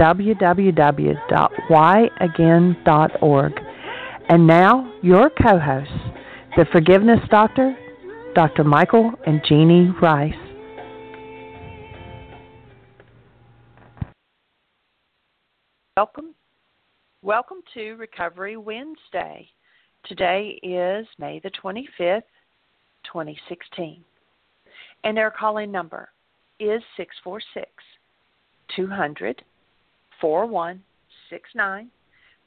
www.whyagain.org. And now, your co hosts, the Forgiveness Doctor, Dr. Michael and Jeanie Ryce. Welcome. Welcome to Recovery Wednesday. Today is May the 25th, 2016. And our calling number is 646 200 4169.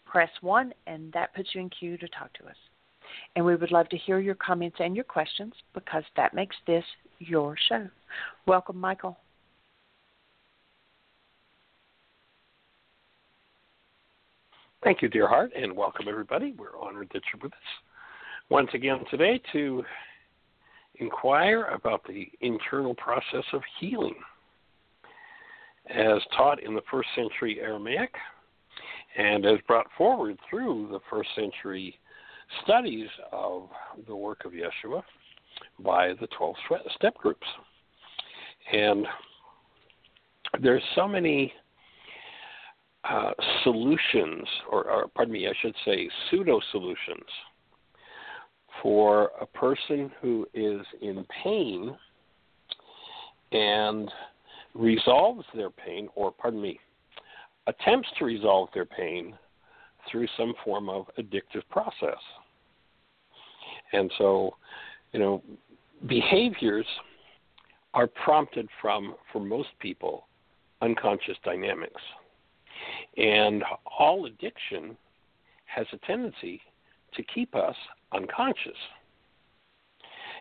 Press 1, and that puts you in queue to talk to us. And we would love to hear your comments and your questions because that makes this your show. Welcome, Michael. Thank you, dear heart, and welcome everybody. We're honored that you're with us once again today to inquire about the internal process of healing. As taught in the first century Aramaic and as brought forward through the first century studies of the work of Yeshua by the 12 step groups. And there's so many uh, solutions, or, or pardon me, I should say pseudo solutions, for a person who is in pain and resolves their pain, or pardon me, attempts to resolve their pain through some form of addictive process. And so, you know, behaviors are prompted from, for most people, unconscious dynamics. And all addiction has a tendency to keep us unconscious.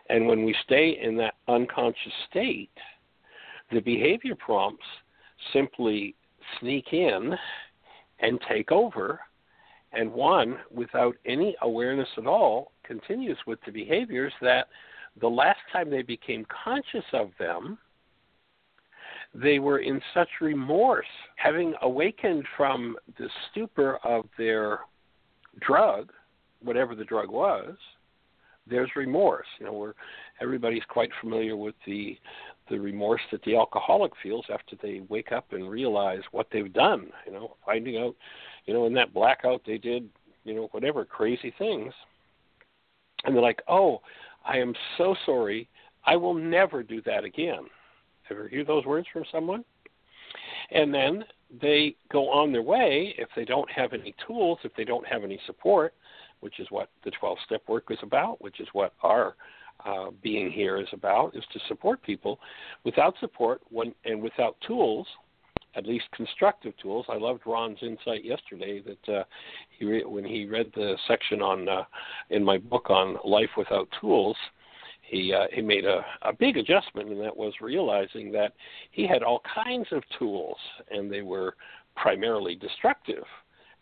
And when we stay in that unconscious state, the behavior prompts simply sneak in and take over, and one, without any awareness at all, continues with the behaviors that the last time they became conscious of them, they were in such remorse, having awakened from the stupor of their drug, whatever the drug was, there's remorse. You know, where everybody's quite familiar with the the remorse that the alcoholic feels after they wake up and realize what they've done. You know, finding out, you know, in that blackout they did, you know, whatever crazy things, and they're like, "Oh, I am so sorry. I will never do that again." Ever hear those words from someone? And then they go on their way if they don't have any tools, if they don't have any support, which is what the 12 step work is about, which is what our uh, being here is about, is to support people. Without support when, and without tools, at least constructive tools. I loved Ron's insight yesterday that uh, he re- when he read the section on uh, in my book on life without tools, he uh, he made a, a big adjustment, and that was realizing that he had all kinds of tools, and they were primarily destructive,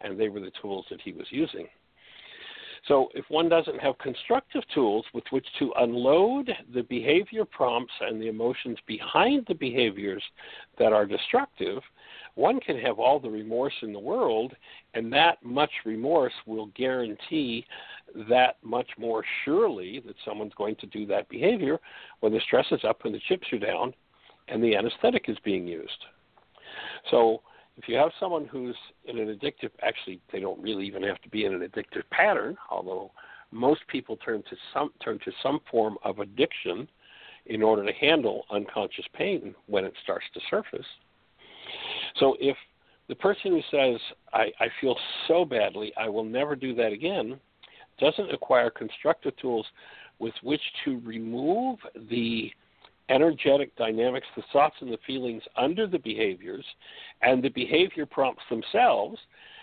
and they were the tools that he was using. So, if one doesn't have constructive tools with which to unload the behavior prompts and the emotions behind the behaviors that are destructive, one can have all the remorse in the world, and that much remorse will guarantee that much more surely that someone's going to do that behavior when the stress is up and the chips are down and the anesthetic is being used. So, if you have someone who's in an addictive, actually, they don't really even have to be in an addictive pattern, although most people turn to some turn to some form of addiction in order to handle unconscious pain when it starts to surface. So if the person who says, I, I feel so badly, I will never do that again, doesn't acquire constructive tools with which to remove the energetic dynamics, the thoughts and the feelings under the behaviors, and the behavior prompts themselves,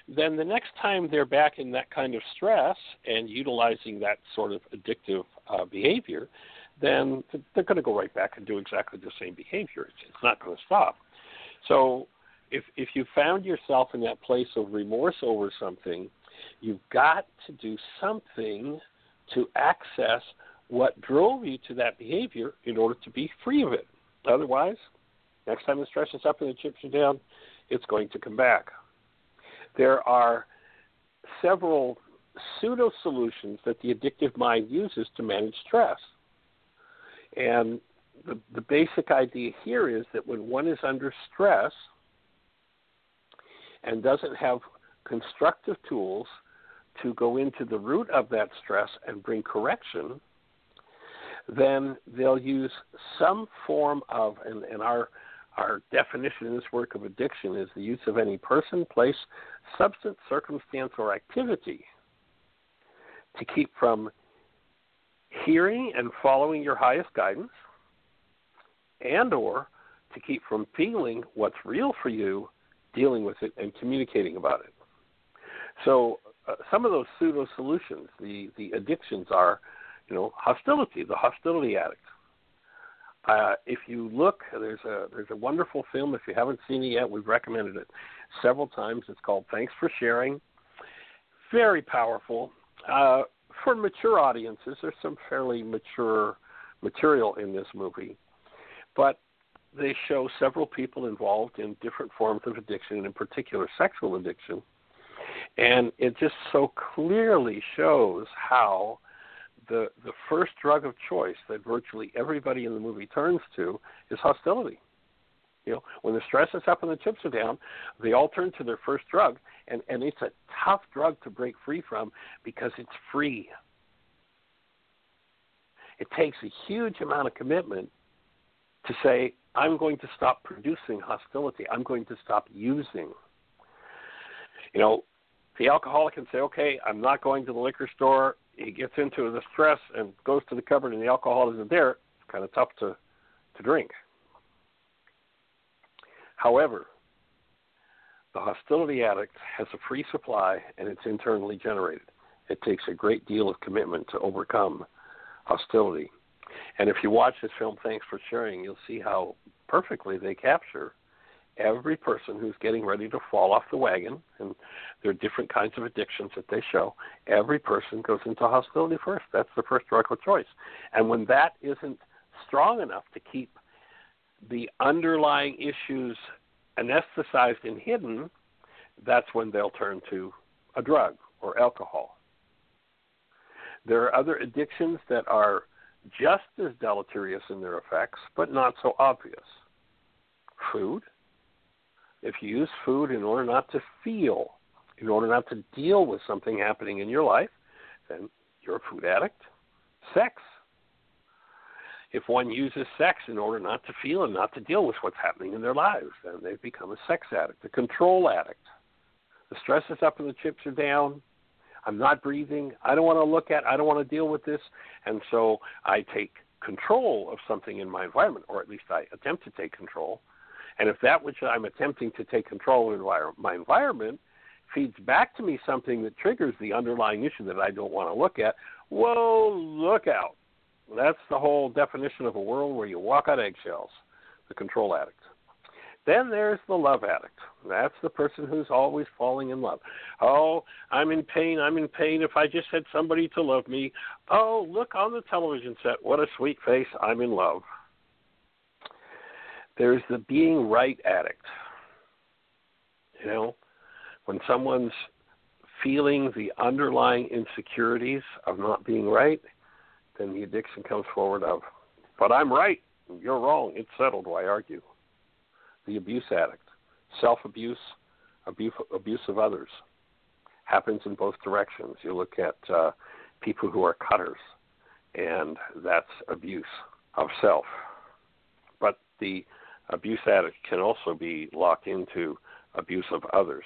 then the next time they're back in that kind of stress and utilizing that sort of addictive uh, behavior, then they're going to go right back and do exactly the same behavior. It's, it's not going to stop. So if if you found yourself in that place of remorse over something, you've got to do something to access what drove you to that behavior in order to be free of it. Otherwise, next time the stress is up and the chips are down, it's going to come back. There are several pseudo solutions that the addictive mind uses to manage stress. And the, the basic idea here is that when one is under stress and doesn't have constructive tools to go into the root of that stress and bring correction, then they'll use some form of, and, and our our definition in this work of addiction is the use of any person, place, substance, circumstance, or activity to keep from hearing and following your highest guidance and or to keep from feeling what's real for you, dealing with it and communicating about it. So uh, some of those pseudo solutions, the the addictions are, you know, hostility, the hostility addict. Uh, if you look, there's a there's a wonderful film. If you haven't seen it yet, we've recommended it several times. It's called Thanks for Sharing. Very powerful uh, for mature audiences. There's some fairly mature material in this movie, but they show several people involved in different forms of addiction, and in particular sexual addiction and it just so clearly shows how the the first drug of choice that virtually everybody in the movie turns to is hostility. You know, when the stress is up and the chips are down, they all turn to their first drug, and and it's a tough drug to break free from because it's free. It takes a huge amount of commitment to say, I'm going to stop producing hostility. I'm going to stop using. You know, the alcoholic can say, okay, I'm not going to the liquor store. He gets into the stress and goes to the cupboard, and the alcohol isn't there. It's kind of tough to to drink. However, the hostility addict has a free supply and it's internally generated. It takes a great deal of commitment to overcome hostility. And if you watch this film, thanks for sharing, you'll see how perfectly they capture every person who's getting ready to fall off the wagon, and there are different kinds of addictions that they show, every person goes into hostility first. That's the first drug of choice. And when that isn't strong enough to keep the underlying issues anesthetized and hidden, that's when they'll turn to a drug or alcohol. There are other addictions that are just as deleterious in their effects, but not so obvious. Food, if you use food in order not to feel, in order not to deal with something happening in your life, then you're a food addict. Sex. If one uses sex in order not to feel and not to deal with what's happening in their lives, then they've become a sex addict, a control addict. The stress is up and the chips are down. I'm not breathing. I don't want to look at. I don't want to deal with this, and so I take control of something in my environment, or at least I attempt to take control, and if that which I'm attempting to take control of my environment feeds back to me something that triggers the underlying issue that I don't want to look at, whoa, look out. That's the whole definition of a world where you walk on eggshells, the control addict. Then there's the love addict. That's the person who's always falling in love. Oh, I'm in pain. I'm in pain. If I just had somebody to love me. Oh, look on the television set. What a sweet face. I'm in love. There's the being right addict. You know, when someone's feeling the underlying insecurities of not being right, then the addiction comes forward of, but I'm right, you're wrong, it's settled, why argue? The abuse addict, self abuse, abuse, abuse of others, happens in both directions. You look at uh, people who are cutters, and that's abuse of self. But the abuse addict can also be locked into abuse of others.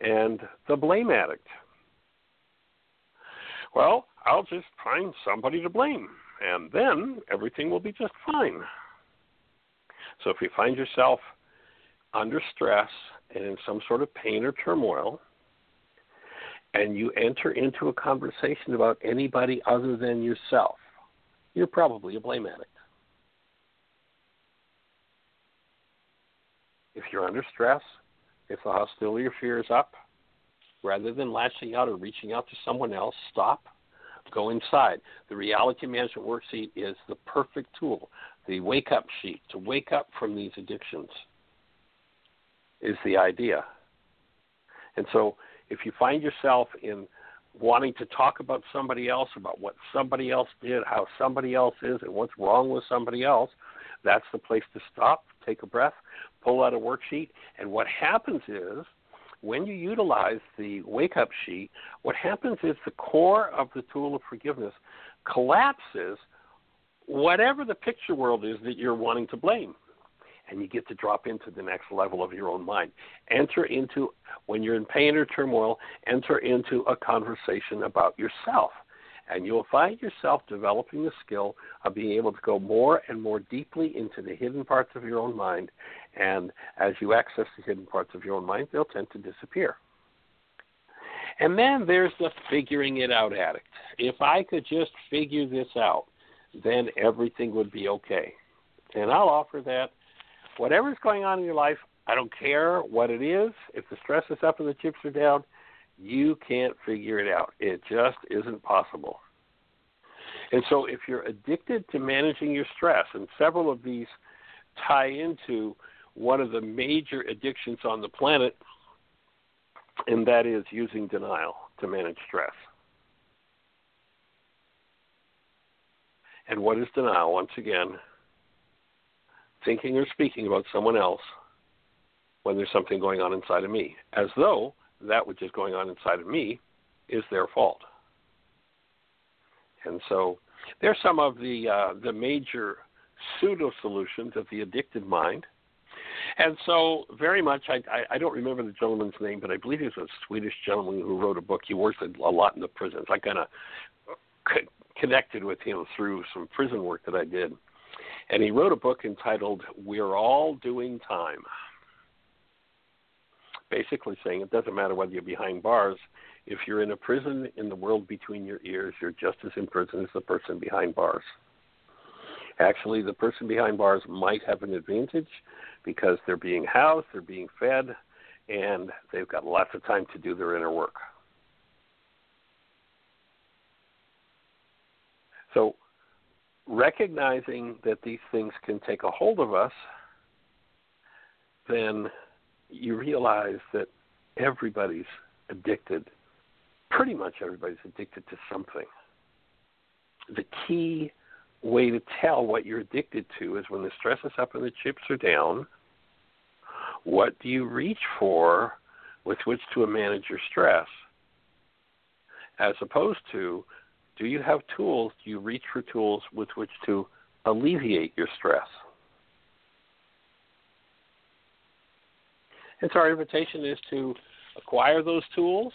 and the blame addict. Well, I'll just find somebody to blame, and then everything will be just fine. So if you find yourself under stress and in some sort of pain or turmoil, and you enter into a conversation about anybody other than yourself, you're probably a blame addict. If you're under stress, if the hostility or fear is up, rather than lashing out or reaching out to someone else, stop, go inside. The reality management worksheet is the perfect tool. The wake up sheet to wake up from these addictions is the idea. And so if you find yourself in wanting to talk about somebody else, about what somebody else did, how somebody else is, and what's wrong with somebody else, that's the place to stop, take a breath, pull out a worksheet, and what happens is when you utilize the wake up sheet, what happens is the core of the tool of forgiveness collapses whatever the picture world is that you're wanting to blame. And you get to drop into the next level of your own mind. Enter into, when you're in pain or turmoil, enter into a conversation about yourself and you'll find yourself developing the skill of being able to go more and more deeply into the hidden parts of your own mind. And as you access the hidden parts of your own mind, they'll tend to disappear. And then there's the figuring it out addict. If I could just figure this out, then everything would be okay. And I'll offer that whatever's going on in your life, I don't care what it is. If the stress is up and the chips are down, you can't figure it out. It just isn't possible. And so, if you're addicted to managing your stress, and several of these tie into one of the major addictions on the planet, and that is using denial to manage stress. And what is denial? Once again, thinking or speaking about someone else when there's something going on inside of me, as though that which is going on inside of me is their fault. And so there's some of the uh, the major pseudo solutions of the addicted mind. And so, very much, I, I, I don't remember the gentleman's name, but I believe he was a Swedish gentleman who wrote a book. He works a lot in the prisons. I kind of c- connected with him through some prison work that I did. And he wrote a book entitled We're All Doing Time basically saying it doesn't matter whether you're behind bars. If you're in a prison in the world between your ears, you're just as in prison as the person behind bars. Actually, the person behind bars might have an advantage because they're being housed, they're being fed, and they've got lots of time to do their inner work. So, recognizing that these things can take a hold of us, then you realize that everybody's addicted. Pretty much everybody's addicted to something. The key way to tell what you're addicted to is when the stress is up and the chips are down, what do you reach for with which to manage your stress? As opposed to, do you have tools? Do you reach for tools with which to alleviate your stress? And our invitation is to acquire those tools.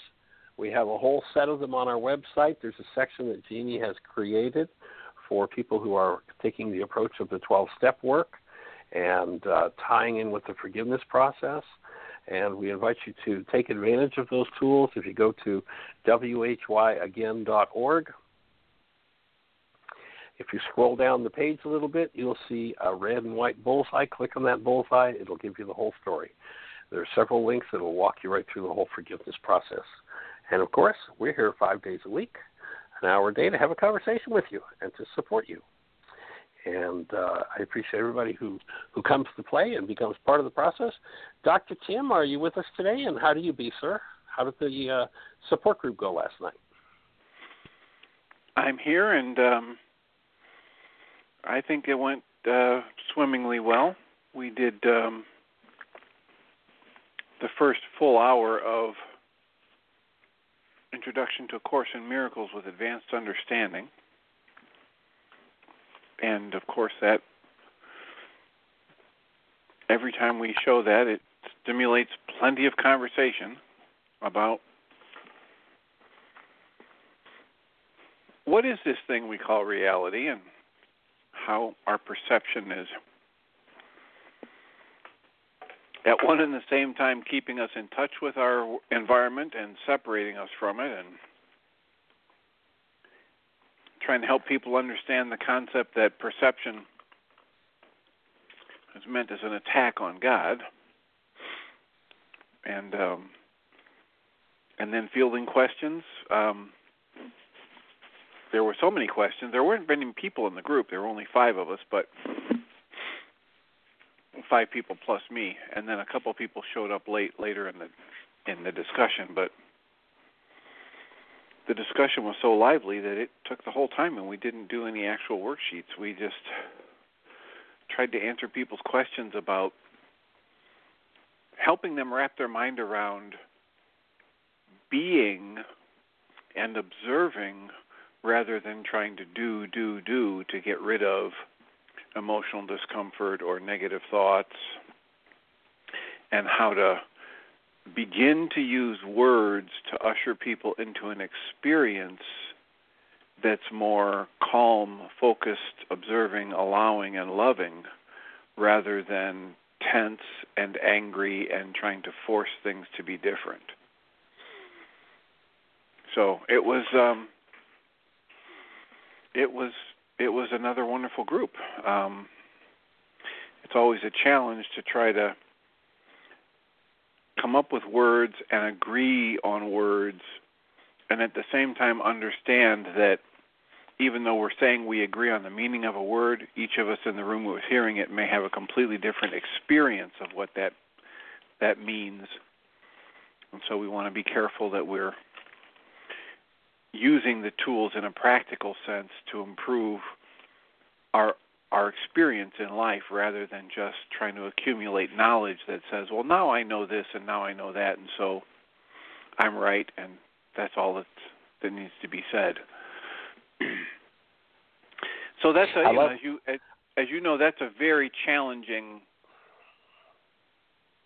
We have a whole set of them on our website. There's a section that Jeanie has created for people who are taking the approach of the 12 step work and uh, tying in with the forgiveness process. And we invite you to take advantage of those tools if you go to whyagain.org. If you scroll down the page a little bit, you'll see a red and white bullseye. Click on that bullseye, it'll give you the whole story. There are several links that will walk you right through the whole forgiveness process. And of course, we're here five days a week, an hour a day to have a conversation with you and to support you. And uh, I appreciate everybody who, who comes to play and becomes part of the process. Dr. Tim, are you with us today? And how do you be, sir? How did the uh, support group go last night? I'm here, and um, I think it went uh, swimmingly well. We did um, the first full hour of Introduction to A Course in Miracles with Advanced Understanding. And of course, that every time we show that, it stimulates plenty of conversation. about what is this thing we call reality and how our perception is at one and the same time keeping us in touch with our environment and separating us from it and trying to help people understand the concept that perception is meant as an attack on God and um, and then fielding questions. Um, there were so many questions. There weren't many people in the group. There were only five of us but five people plus me, and then a couple people showed up late later in the in the discussion. But the discussion was so lively that it took the whole time, and we didn't do any actual worksheets. We just tried to answer people's questions about helping them wrap their mind around being and observing rather than trying to do do do to get rid of emotional discomfort or negative thoughts, and how to begin to use words to usher people into an experience that's more calm, focused, observing, allowing, and loving rather than tense and angry and trying to force things to be different. So it was um it was it was another wonderful group. Um, it's always a challenge to try to come up with words and agree on words, and at the same time understand that even though we're saying we agree on the meaning of a word, each of us in the room who is hearing it may have a completely different experience of what that that means. And so we want to be careful that we're using the tools in a practical sense to improve our our experience in life rather than just trying to accumulate knowledge that says, well, now I know this and now I know that, and so I'm right, and that's all that that needs to be said. so that's a, you know, as you as, as you know, that's a very challenging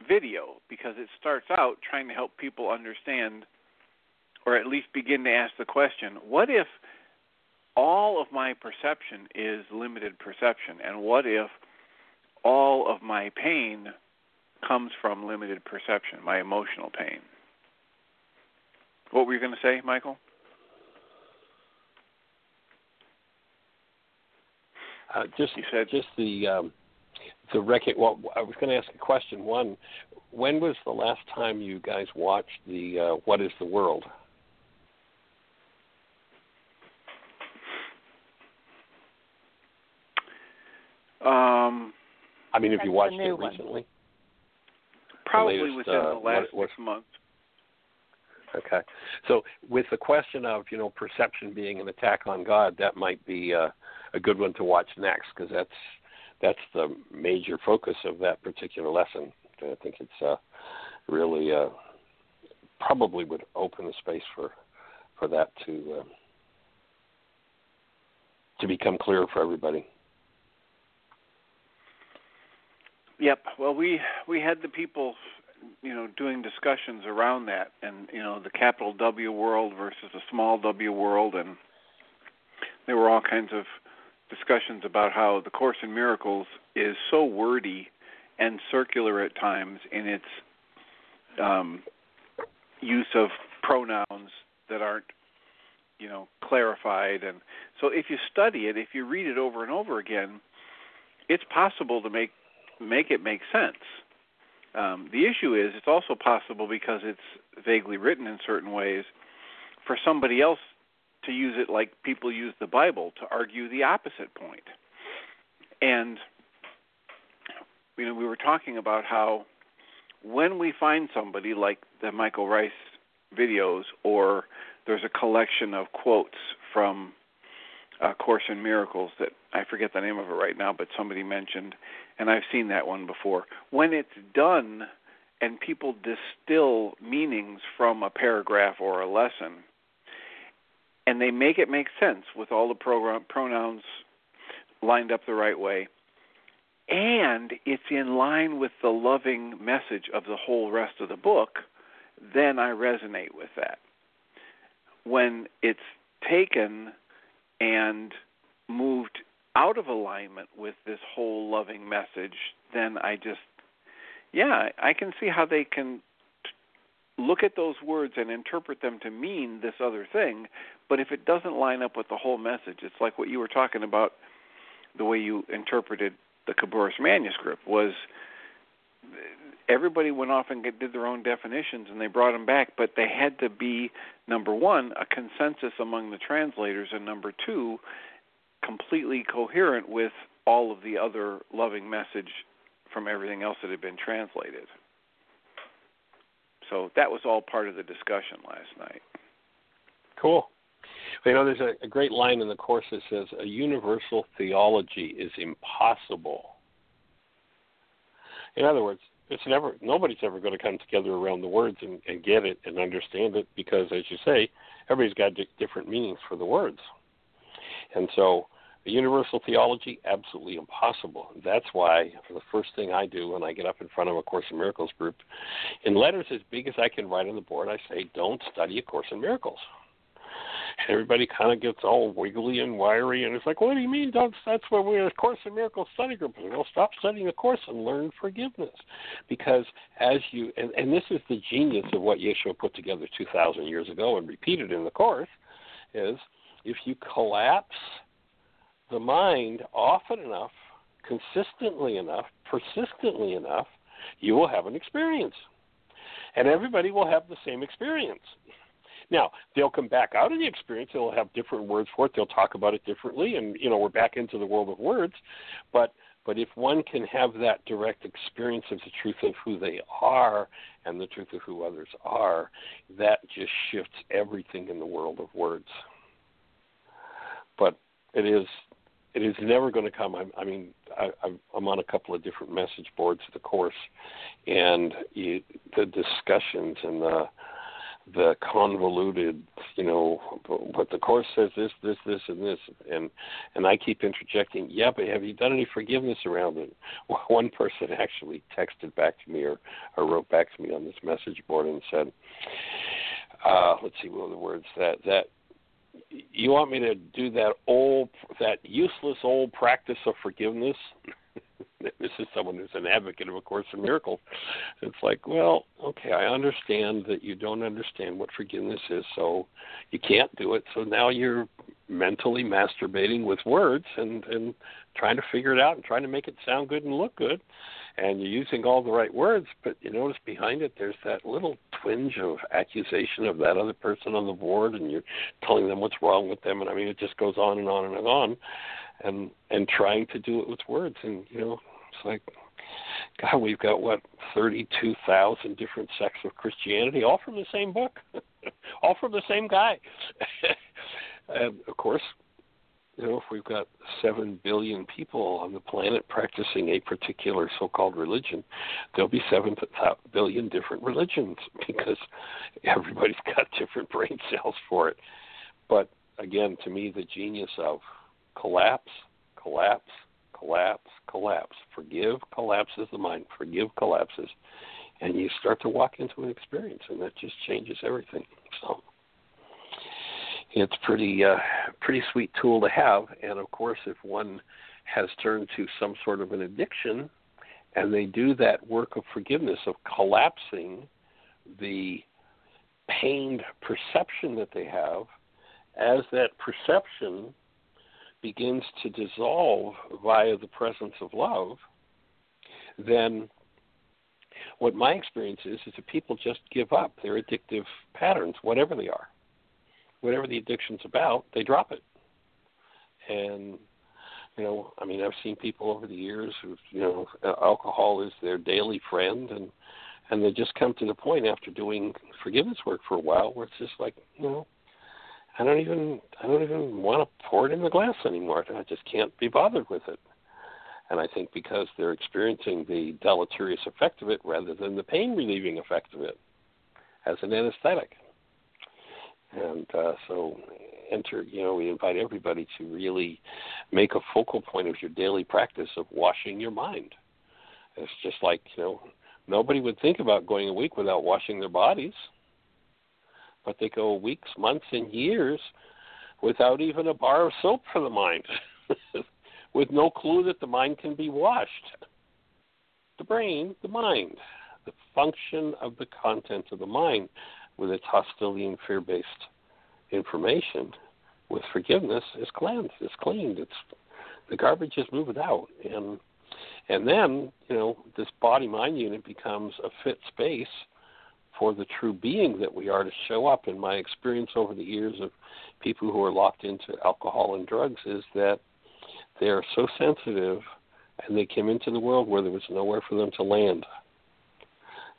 video because it starts out trying to help people understand or at least begin to ask the question what if all of my perception is limited perception and what if all of my pain comes from limited perception my emotional pain what were you going to say michael uh, just you said just the um, the record. Well, I was going to ask a question. One, when was the last time you guys watched the uh, What Is the World? Um, I mean, have you watched it one. recently? Probably latest, within uh, the last what- what- six months. Okay. So, with the question of you know perception being an attack on God, that might be uh, a good one to watch next because that's that's the major focus of that particular lesson. I think it's uh, really uh, probably would open the space for for that to uh, to become clearer for everybody. Yep. Well, we we had the people, you know, doing discussions around that, and you know, the capital W world versus the small W world, and there were all kinds of discussions about how the Course in Miracles is so wordy and circular at times in its um, use of pronouns that aren't, you know, clarified, and so if you study it, if you read it over and over again, it's possible to make make it make sense. Um, the issue is it's also possible because it's vaguely written in certain ways for somebody else to use it like people use the Bible to argue the opposite point. And you know, we were talking about how when we find somebody like the Michael Ryce videos or there's a collection of quotes from uh, Course in Miracles that I forget the name of it right now, but somebody mentioned, and I've seen that one before. When it's done and people distill meanings from a paragraph or a lesson, and they make it make sense with all the program, pronouns lined up the right way, and it's in line with the loving message of the whole rest of the book, then I resonate with that. When it's taken and moved out of alignment with this whole loving message, then I just, yeah, I can see how they can look at those words and interpret them to mean this other thing. But if it doesn't line up with the whole message, it's like what you were talking about, the way you interpreted the Khabouris manuscript was everybody went off and did their own definitions and they brought them back, but they had to be number one a consensus among the translators, and number two completely coherent with all of the other loving message from everything else that had been translated. So that was all part of the discussion last night. Cool. You know, there's a, a great line in the course that says, "A universal theology is impossible." In other words, it's never nobody's ever going to come together around the words and, and get it and understand it because, as you say, everybody's got di- different meanings for the words, and so a universal theology absolutely impossible. That's why the first thing I do when I get up in front of a Course in Miracles group, in letters as big as I can write on the board, I say, "Don't study a Course in Miracles." And everybody kind of gets all wiggly and wiry, and it's like, what do you mean? Don't, that's where we're a Course in Miracles study group. Well, stop studying the Course and learn forgiveness, because as you and, and this is the genius of what Yeshua put together 2,000 years ago and repeated in the Course, is if you collapse the mind often enough, consistently enough, persistently enough, you will have an experience. And everybody will have the same experience. Now, they'll come back out of the experience. They'll have different words for it. They'll talk about it differently, and you know we're back into the world of words. But but if one can have that direct experience of the truth of who they are and the truth of who others are, that just shifts everything in the world of words. But it is it is never going to come. I, I mean, I, I'm on a couple of different message boards of the course, and you, the discussions and the the convoluted, you know, but the course says this, this, this, and this, and and I keep interjecting. Yeah, but have you done any forgiveness around it? One person actually texted back to me or, or wrote back to me on this message board and said, uh, "Let's see what are the words that that." You want me to do that old, that useless old practice of forgiveness? this is someone who's an advocate of A Course in Miracles. It's like, well, okay, I understand that you don't understand what forgiveness is, so you can't do it. So now you're mentally masturbating with words and and trying to figure it out and trying to make it sound good and look good. And you're using all the right words, but you notice behind it there's that little twinge of accusation of that other person on the board, and you're telling them what's wrong with them. And I mean, it just goes on and on and on and and trying to do it with words and you know it's like god we've got what thirty two thousand different sects of christianity all from the same book all from the same guy and of course you know if we've got seven billion people on the planet practicing a particular so-called religion there'll be seven billion different religions because everybody's got different brain cells for it but again to me the genius of collapse, collapse, collapse, collapse. Forgive collapses the mind. Forgive collapses, and you start to walk into an experience, and that just changes everything. So it's pretty uh, pretty sweet tool to have. And of course, if one has turned to some sort of an addiction, and they do that work of forgiveness of collapsing the pained perception that they have, as that perception begins to dissolve via the presence of love, then what my experience is is that people just give up their addictive patterns, whatever they are. Whatever the addiction's about, they drop it. And you know, I mean, I've seen people over the years who, you know, alcohol is their daily friend, and and they just come to the point after doing forgiveness work for a while where it's just like, you know, I don't even I don't even want to pour it in the glass anymore. I just can't be bothered with it. And I think because they're experiencing the deleterious effect of it rather than the pain relieving effect of it as an anesthetic. And uh, so enter, you know, we invite everybody to really make a focal point of your daily practice of washing your mind. It's just like, you know, nobody would think about going a week without washing their bodies – but they go weeks, months, and years without even a bar of soap for the mind, with no clue that the mind can be washed. The brain, the mind, the function of the content of the mind with its hostility and fear based information with forgiveness is cleansed, is cleaned. It's the garbage is moved out and and then, you know, this body mind unit becomes a fit space for the true being that we are to show up. In my experience over the years of people who are locked into alcohol and drugs is that they are so sensitive and they came into the world where there was nowhere for them to land.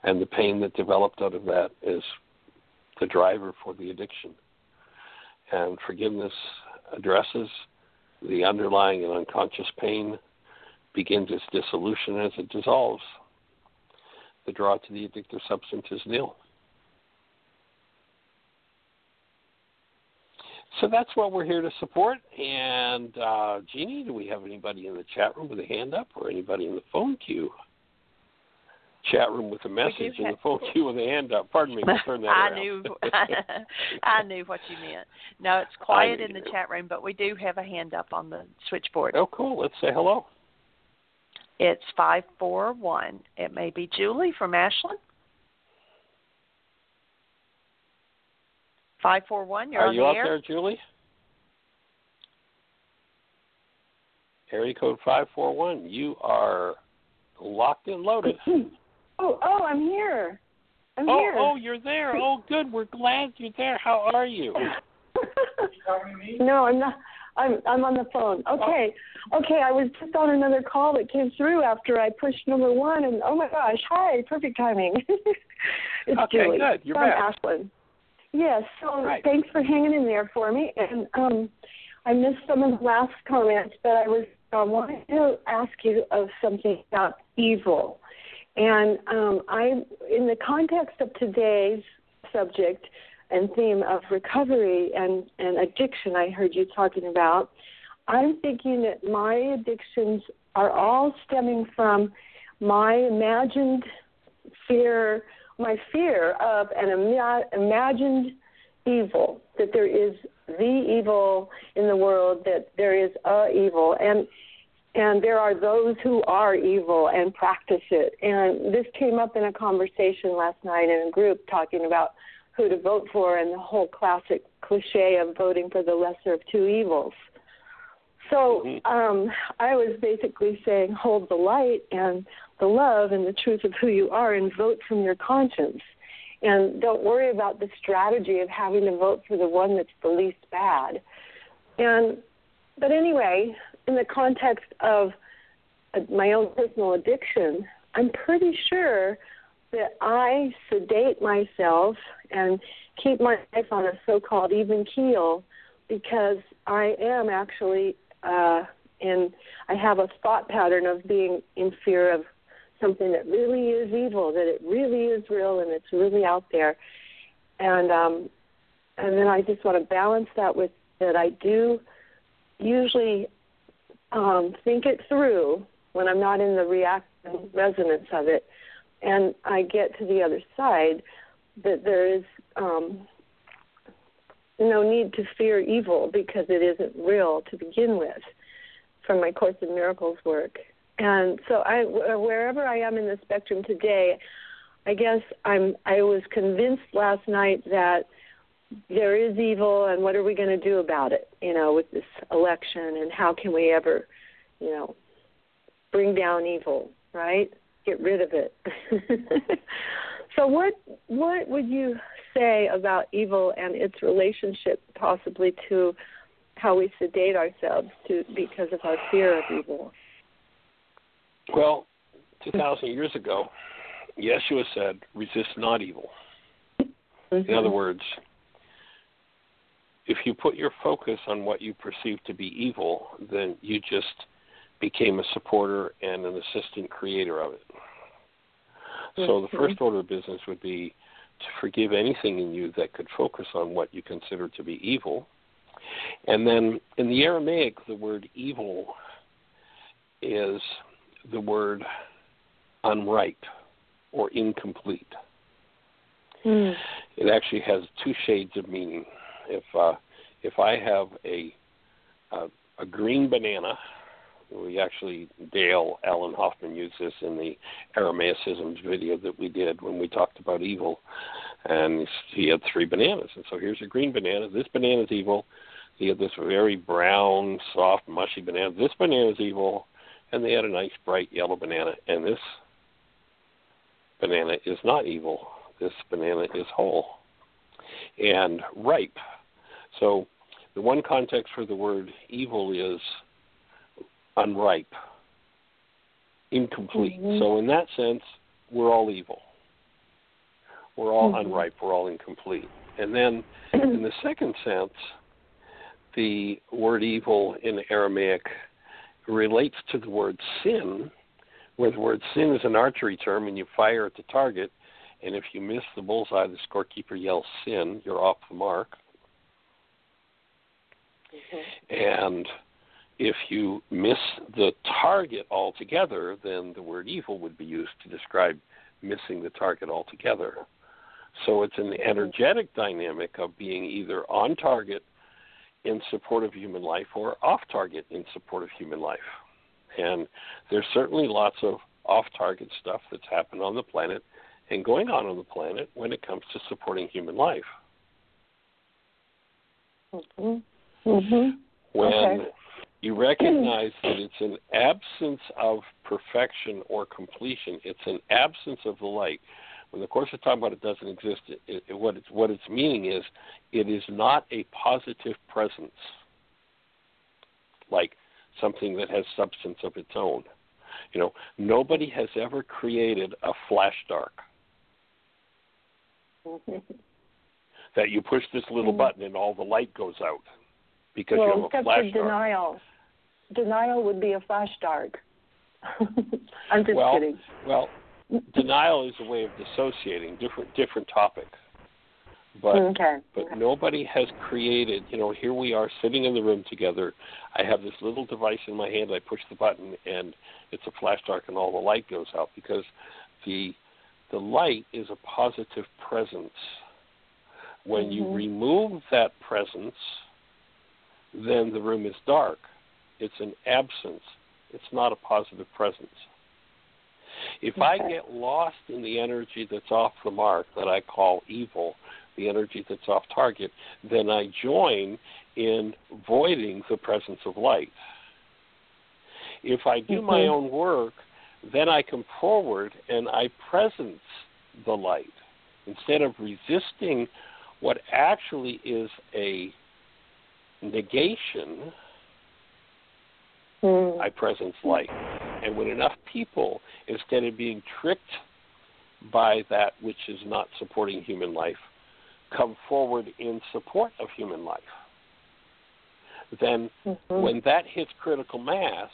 And the pain that developed out of that is the driver for the addiction. And forgiveness addresses the underlying and unconscious pain, begins its dissolution as it dissolves. The draw to the addictive substance is nil. So that's what we're here to support. And uh, Jeanie, do we have anybody in the chat room with a hand up or anybody in the phone queue? Chat room with a message and the phone queue with a hand up. Pardon me, we'll turn that I around. knew I knew what you meant. No, it's quiet in the knew. chat room, but we do have a hand up on the switchboard. oh, cool. Let's say hello. It's five four one. It may be Julie from Ashland. Five four one. You're Are on you the out air. there, Julie? Area code 541. You are locked and loaded. Oh, oh, I'm here. I'm Oh, here. oh, you're there. Oh, good. We're glad you're there. How are you? no, I'm not. I'm I'm on the phone. Okay, okay. I was just on another call that came through after I pushed number one, and oh my gosh, hi, perfect timing. it's Okay, Julie good. You're from back. Ashland. Yes. So Right. thanks for hanging in there for me. And um, I missed some of the last comments, but I was I wanted to ask you of something about evil. And um, I, in the context of today's subject and theme of recovery and, and addiction, I heard you talking about. I'm thinking that my addictions are all stemming from my imagined fear, my fear of an ima- imagined evil, that there is the evil in the world, that there is a evil. And and there are those who are evil and practice it. And this came up in a conversation last night in a group talking about who to vote for and the whole classic cliche of voting for the lesser of two evils. So Mhm. um, I was basically saying hold the light and the love and the truth of who you are and vote from your conscience. And don't worry about the strategy of having to vote for the one that's the least bad. And but anyway, in the context of uh, my own personal addiction, I'm pretty sure that I sedate myself and keep my life on a so-called even keel because I am actually uh, in. I have a thought pattern of being in fear of something that really is evil, that it really is real, and it's really out there. And um, and then I just want to balance that with that I do usually um, think it through when I'm not in the reaction resonance of it, and I get to the other side that there is um, no need to fear evil because it isn't real to begin with from my Course in Miracles work. And so I, wherever I am in the spectrum today, I guess I'm. I was convinced last night that there is evil, and what are we going to do about it? You know, with this election, and how can we ever, you know, bring down evil? Right? Get rid of it. so, what what would you say about evil and its relationship, possibly to how we sedate ourselves to because of our fear of evil? Well, 2,000 years ago, Yeshua said, resist not evil. In other mm-hmm. words, if you put your focus on what you perceive to be evil, then you just became a supporter and an assistant creator of it. So the first order of business would be to forgive anything in you that could focus on what you consider to be evil. And then in the Aramaic, the word evil is the word unripe or incomplete. Mm. It actually has two shades of meaning. If uh, if I have a a, a green banana, we actually Dale Allen Hoffman used this in the Aramaicisms video that we did when we talked about evil, and he had three bananas. And so here's a green banana. This banana is evil. He had this very brown, soft, mushy banana. This banana is evil, and they had a nice bright yellow banana. And this banana is not evil. This banana is whole and ripe. So the one context for the word evil is unripe, incomplete. Mhm. So in that sense, we're all evil. We're all Mhm. unripe. We're all incomplete. And then in the second sense, the word evil in Aramaic relates to the word sin, where the word sin is an archery term and you fire at the target, and if you miss the bullseye, the scorekeeper yells sin, you're off the mark. And if you miss the target altogether, then the word evil would be used to describe missing the target altogether. So it's an energetic dynamic of being either on target in support of human life or off target in support of human life. And there's certainly lots of off target stuff that's happened on the planet and going on on the planet when it comes to supporting human life. Mhm. Mhm. When Okay. you recognize that it's an absence of perfection or completion, it's an absence of the light. When the course is talking about it doesn't exist, it, it, what its what its meaning is, it is not a positive presence, like something that has substance of its own. You know, nobody has ever created a flash dark Mhm. that you push this little Mhm. button and all the light goes out because well, you have a except flash denial. Denial would be a flash dark. I'm just well, kidding. well, denial is a way of dissociating different different topic. But okay. but nobody has created. You know, here we are sitting in the room together. I have this little device in my hand. I push the button, and it's a flash dark, and all the light goes out because the the light is a positive presence. When you Mhm. remove that presence, then the room is dark. It's an absence. It's not a positive presence. If I get lost in the energy that's off the mark that I call evil, the energy that's off target, then I join in voiding the presence of light. If I do my Mhm. own work, then I come forward and I presence the light instead of resisting what actually is a negation. Mm. I presence light. And when enough people, instead of being tricked by that which is not supporting human life, come forward in support of human life, then Mhm. when that hits critical mass,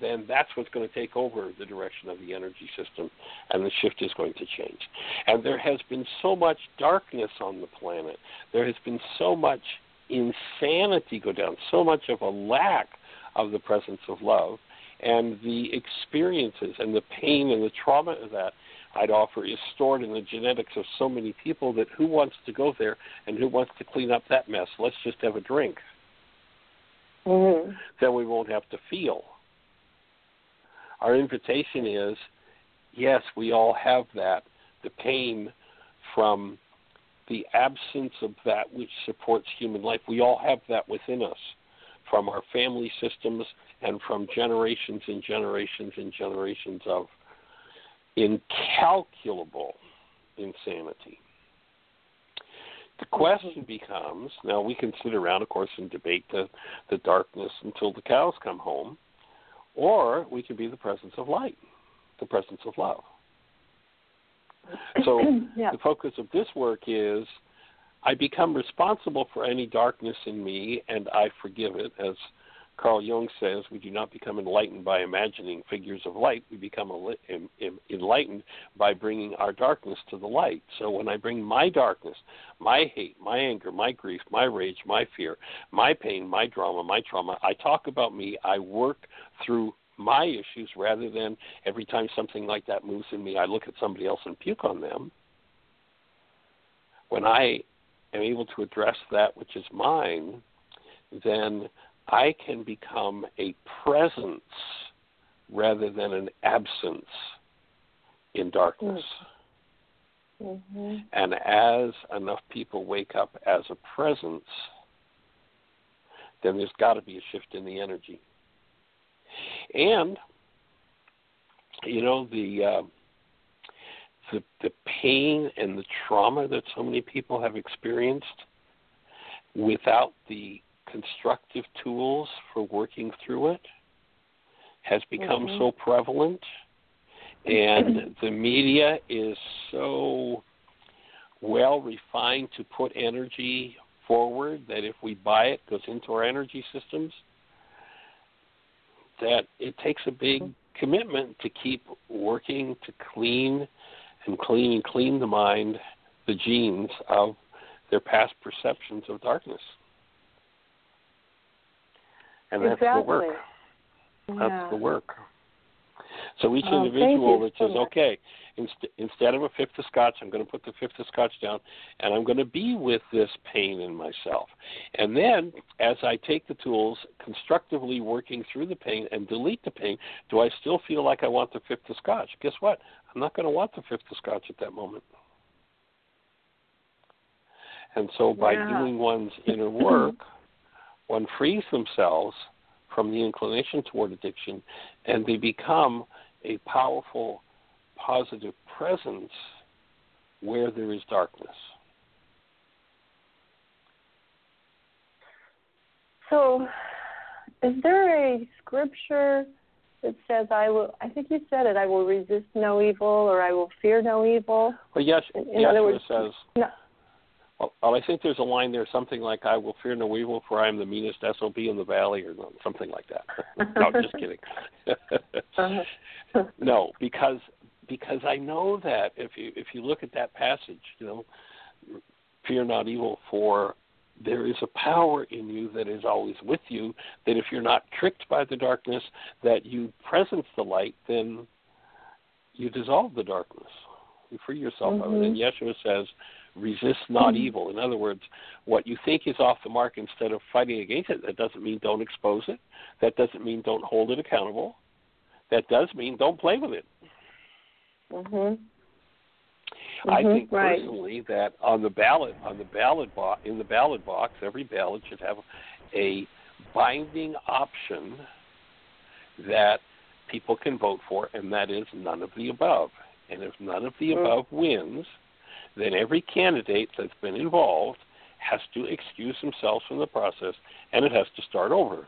then that's what's going to take over the direction of the energy system, and the shift is going to change. And there has been so much darkness on the planet. There has been so much insanity go down, so much of a lack of the presence of love, and the experiences and the pain and the trauma of that. I'd offer is stored in the genetics of so many people that who wants to go there and who wants to clean up that mess? Let's just have a drink Mhm. then we won't have to feel. Our invitation is yes, we all have that the pain from the absence of that which supports human life. We all have that within us from our family systems and from generations and generations and generations of incalculable insanity. The question becomes now we can sit around, of course, and debate the, the darkness until the cows come home, or we can be the presence of light, the presence of love. So yeah. the focus of this work is I become responsible for any darkness in me and I forgive it. As Carl Jung says, we do not become enlightened by imagining figures of light. We become enli- en- en- enlightened by bringing our darkness to the light. So when I bring my darkness, my hate, my anger, my grief, my rage, my fear, my pain, my drama, my trauma, I talk about me, I work through my issues rather than every time something like that moves in me, I look at somebody else and puke on them. when I am able to address that which is mine, then I can become a presence rather than an absence in darkness. Mm-hmm. And as enough people wake up as a presence, then there's got to be a shift in the energy. And you know the uh, the the pain and the trauma that so many people have experienced without the constructive tools for working through it has become Mhm. so prevalent and the media is so well refined to put energy forward that if we buy it goes into our energy systems that it takes a big commitment to keep working to clean and clean and clean the mind the genes of their past perceptions of darkness and that's exactly. the work Yeah. that's the work. So each individual that says, okay, inst- instead of a fifth of scotch, I'm going to put the fifth of scotch down, and I'm going to be with this pain in myself. And then, as I take the tools, constructively working through the pain and delete the pain, do I still feel like I want the fifth of scotch? Guess what? I'm not going to want the fifth of scotch at that moment. And so, by Yeah. doing one's inner work, one frees themselves from the inclination toward addiction and they become a powerful, positive presence where there is darkness. So, is there a scripture that says, "I will"? I think you said it. I will resist no evil, or I will fear no evil. Well, yes, In- in Yeshua words, says, No. well, well, I think there's a line there, something like, I will fear no evil, for I am the meanest SOB in the valley, or something like that. no, just kidding. Uh-huh. no, because because I know that if you if you look at that passage, you know, fear not evil, for there is a power in you that is always with you. That if you're not tricked by the darkness, that you presence the light, then you dissolve the darkness. You free yourself of it. Mm-hmm. And Yeshua says, resist not mm-hmm. evil. In other words, what you think is off the mark, instead of fighting against it, that doesn't mean don't expose it. That doesn't mean don't hold it accountable. That does mean don't play with it. Mhm. I Mhm, think right. personally that on the ballot, on the ballot box, in the ballot box, every ballot should have a binding option that people can vote for, and that is none of the above. And if none of the Mm. above wins, then every candidate that's been involved has to excuse themselves from the process, and it has to start over.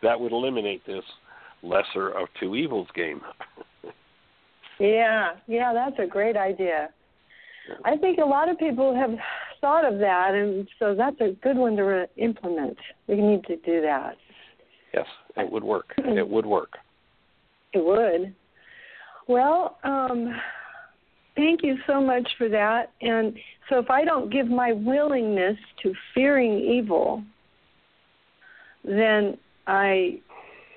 That would eliminate this lesser of two evils game. Yeah, yeah, that's a great idea. I think a lot of people have thought of that, and so that's a good one to re- implement. We need to do that. yes, it would work. It would work. It would. Well, um, thank you so much for that. And so, if I don't give my willingness to fearing evil, then I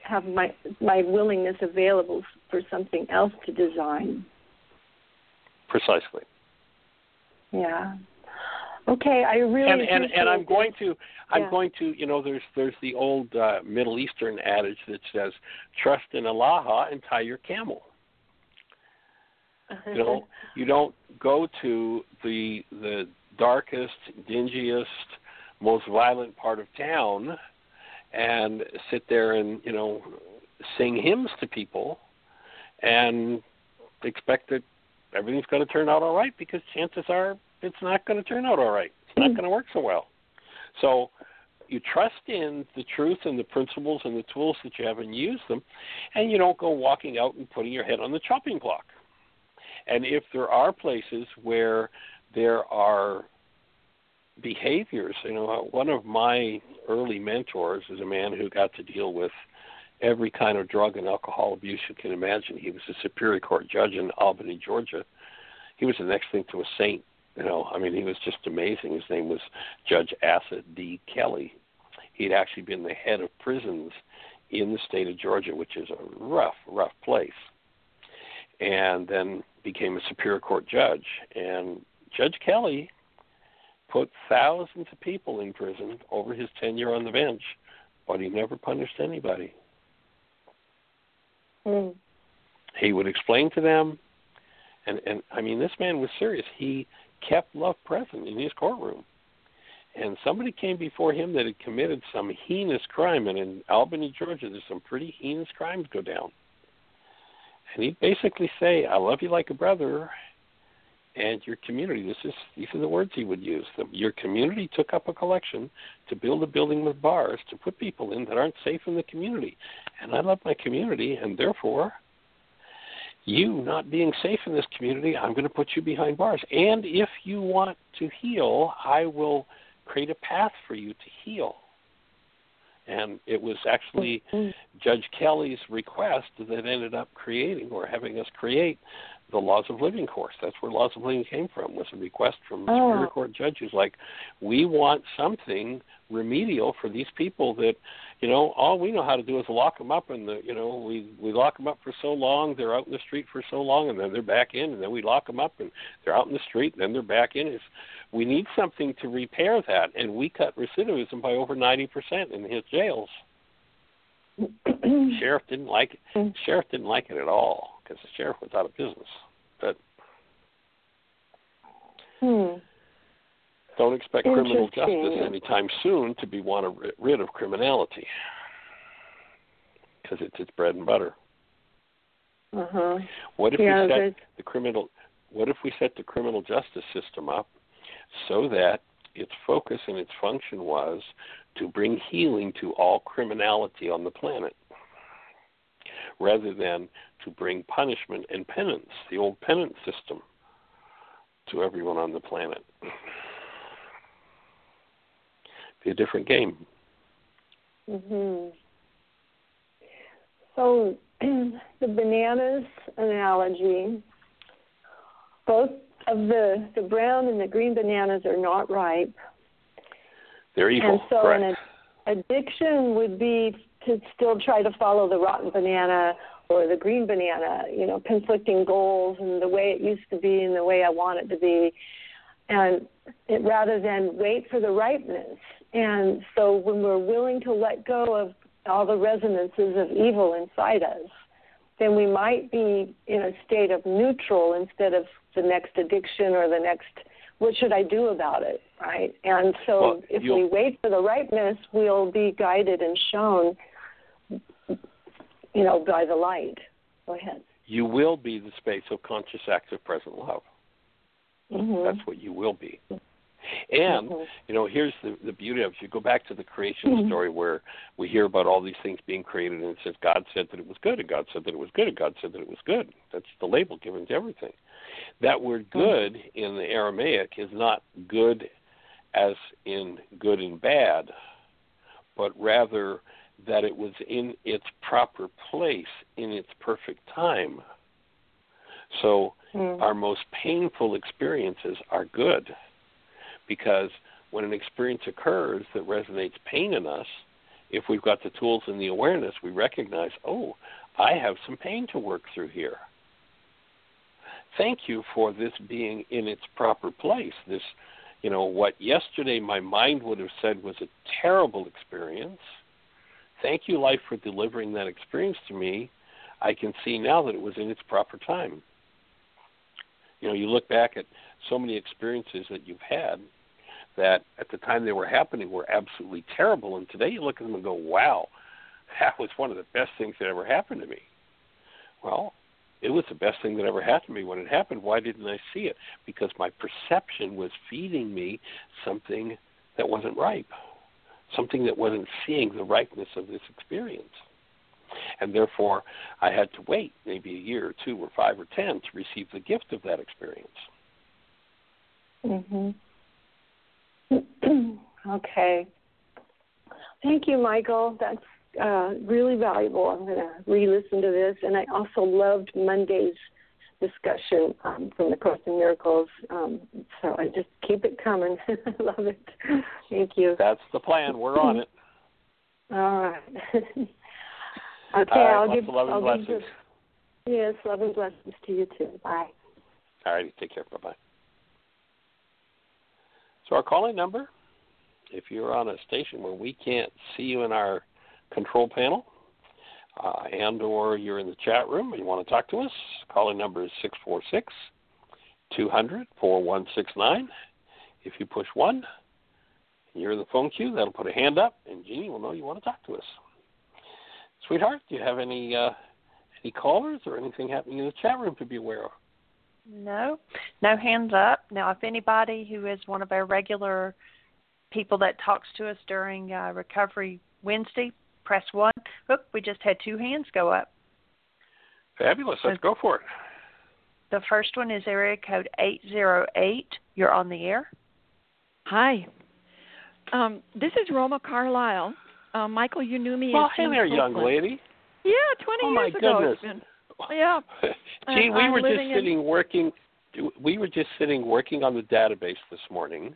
have my my willingness available for something else to design. Precisely. Yeah. Okay, I really and and and I'm going to I'm Yeah. going to you know there's there's the old uh, Middle Eastern adage that says trust in Allah and tie your camel. this. You know you don't go to the the darkest, dingiest, most violent part of town and sit there and you know sing hymns to people and expect that everything's going to turn out all right because chances are it's not going to turn out all right. It's not hmm. going to work so well. So you trust in the truth and the principles and the tools that you have and use them, and you don't go walking out and putting your head on the chopping block. And if there are places where there are behaviors, you know, one of my early mentors is a man who got to deal with every kind of drug and alcohol abuse you can imagine. He was a Superior Court judge in Albany, Georgia. He was the next thing to a saint. You know, I mean, he was just amazing. His name was Judge Asa D. Kelly. He'd actually been the head of prisons in the state of Georgia, which is a rough, rough place. And then became a Superior Court judge. And Judge Kelly put thousands of people in prison over his tenure on the bench, but he never punished anybody. Mm. He would explain to them, and and I mean, this man was serious. He kept love present in his courtroom. And somebody came before him that had committed some heinous crime, and in Albany, Georgia, there's some pretty heinous crimes go down. And he'd basically say, "I love you like a brother, and your community. This is these are the words he would use. The, your community took up a collection to build a building with bars to put people in that aren't safe in the community, and I love my community, and therefore, you not being safe in this community, I'm going to put you behind bars. And if you want to heal, I will create a path for you to heal." And it was actually mm-hmm. Judge Kelly's request that ended up creating or having us create the Laws of Living course. That's where Laws of Living came from. Was a request from the Oh. Superior Court judges like, we want something remedial for these people that, you know, all we know how to do is lock them up, and the, you know, we we lock them up for so long, they're out in the street for so long, and then they're back in, and then we lock them up, and they're out in the street, and then they're back in. Is we need something to repair that, and we cut recidivism by over ninety percent in his jails. Sheriff didn't like it. Mm. Sheriff didn't like it at all because the sheriff was out of business. But Hmm. don't expect criminal justice anytime soon to be want to rid of criminality because it's its bread and butter. Uh huh. What if Yeah, we set the criminal? What if we set the criminal justice system up so that its focus and its function was to bring healing to all criminality on the planet, rather than to bring punishment and penance, the old penance system, to everyone on the planet? Be a different game. Mhm. So the bananas analogy, both of the the brown and the green bananas are not ripe, They're evil. and so correct. an ad- addiction would be to still try to follow the rotten banana or the green banana, you know, conflicting goals and the way it used to be and the way I want it to be, and it, rather than wait for the ripeness. And so when we're willing to let go of all the resonances of evil inside us, then we might be in a state of neutral instead of the next addiction or the next what should I do about it, right? And so Well, if we wait for the ripeness, we'll be guided and shown, you know, by the light. Go ahead. you will be the space of conscious, active, present love. Mm-hmm. That's what you will be. And Mhm. you know, here's the the beauty of it. You go back to the creation Mhm. story where we hear about all these things being created, and it says God said that it was good, and God said that it was good, and God said that it was good. That's the label given to everything. That word "good" in the Aramaic is not good as in good and bad, but rather that it was in its proper place in its perfect time. So Mm. our most painful experiences are good because when an experience occurs that resonates pain in us, if we've got the tools and the awareness, we recognize, oh, I have some pain to work through here. Thank you for this being in its proper place. This, you know, what yesterday my mind would have said was a terrible experience. Thank you, life, for delivering that experience to me. I can see now that it was in its proper time you know, you look back at so many experiences that you've had that at the time they were happening were absolutely terrible, and today you look at them and go, "Wow, that was one of the best things that ever happened to me." Well, it was the best thing that ever happened to me when it happened. Why didn't I see it? Because my perception was feeding me something that wasn't ripe, something that wasn't seeing the ripeness of this experience and therefore I had to wait maybe a year or two or five or ten to receive the gift of that experience. Mhm. okay. Thank you, Michael. That's uh, really valuable. I'm going to re-listen to this, and I also loved Monday's discussion um, from the Course in Miracles. Um, so I just keep it coming. I love it. Thank you. That's the plan. We're on it. All right. okay, All right, I'll give. love and I'll give blessings. the- yes, love and blessings to you too. Bye. All righty, take care. Bye bye. So our calling number, if you're on a station where we can't see you in our control panel, uh, and or you're in the chat room and you want to talk to us, calling number is 646 200 4169. If you push 1, you're in the phone queue, that'll put a hand up, and Jeanie will know you want to talk to us. Sweetheart, do you have any uh, any callers or anything happening in the chat room to be aware of? No, no hands up. Now, if anybody who is one of our regular people that talks to us during uh, Recovery Wednesday, press one. Look, we just had two hands go up. Fabulous. Let's go for it. The first one is area code 808. You're on the air. Hi. Um, this is Roma Carlisle. Uh, Michael, you knew me Well, as hey Jean there, young lady. Yeah, 20 Oh, years ago. goodness. It's been, yeah. Gee, we I'm were just living in- sitting working. We were just sitting working on the database this morning,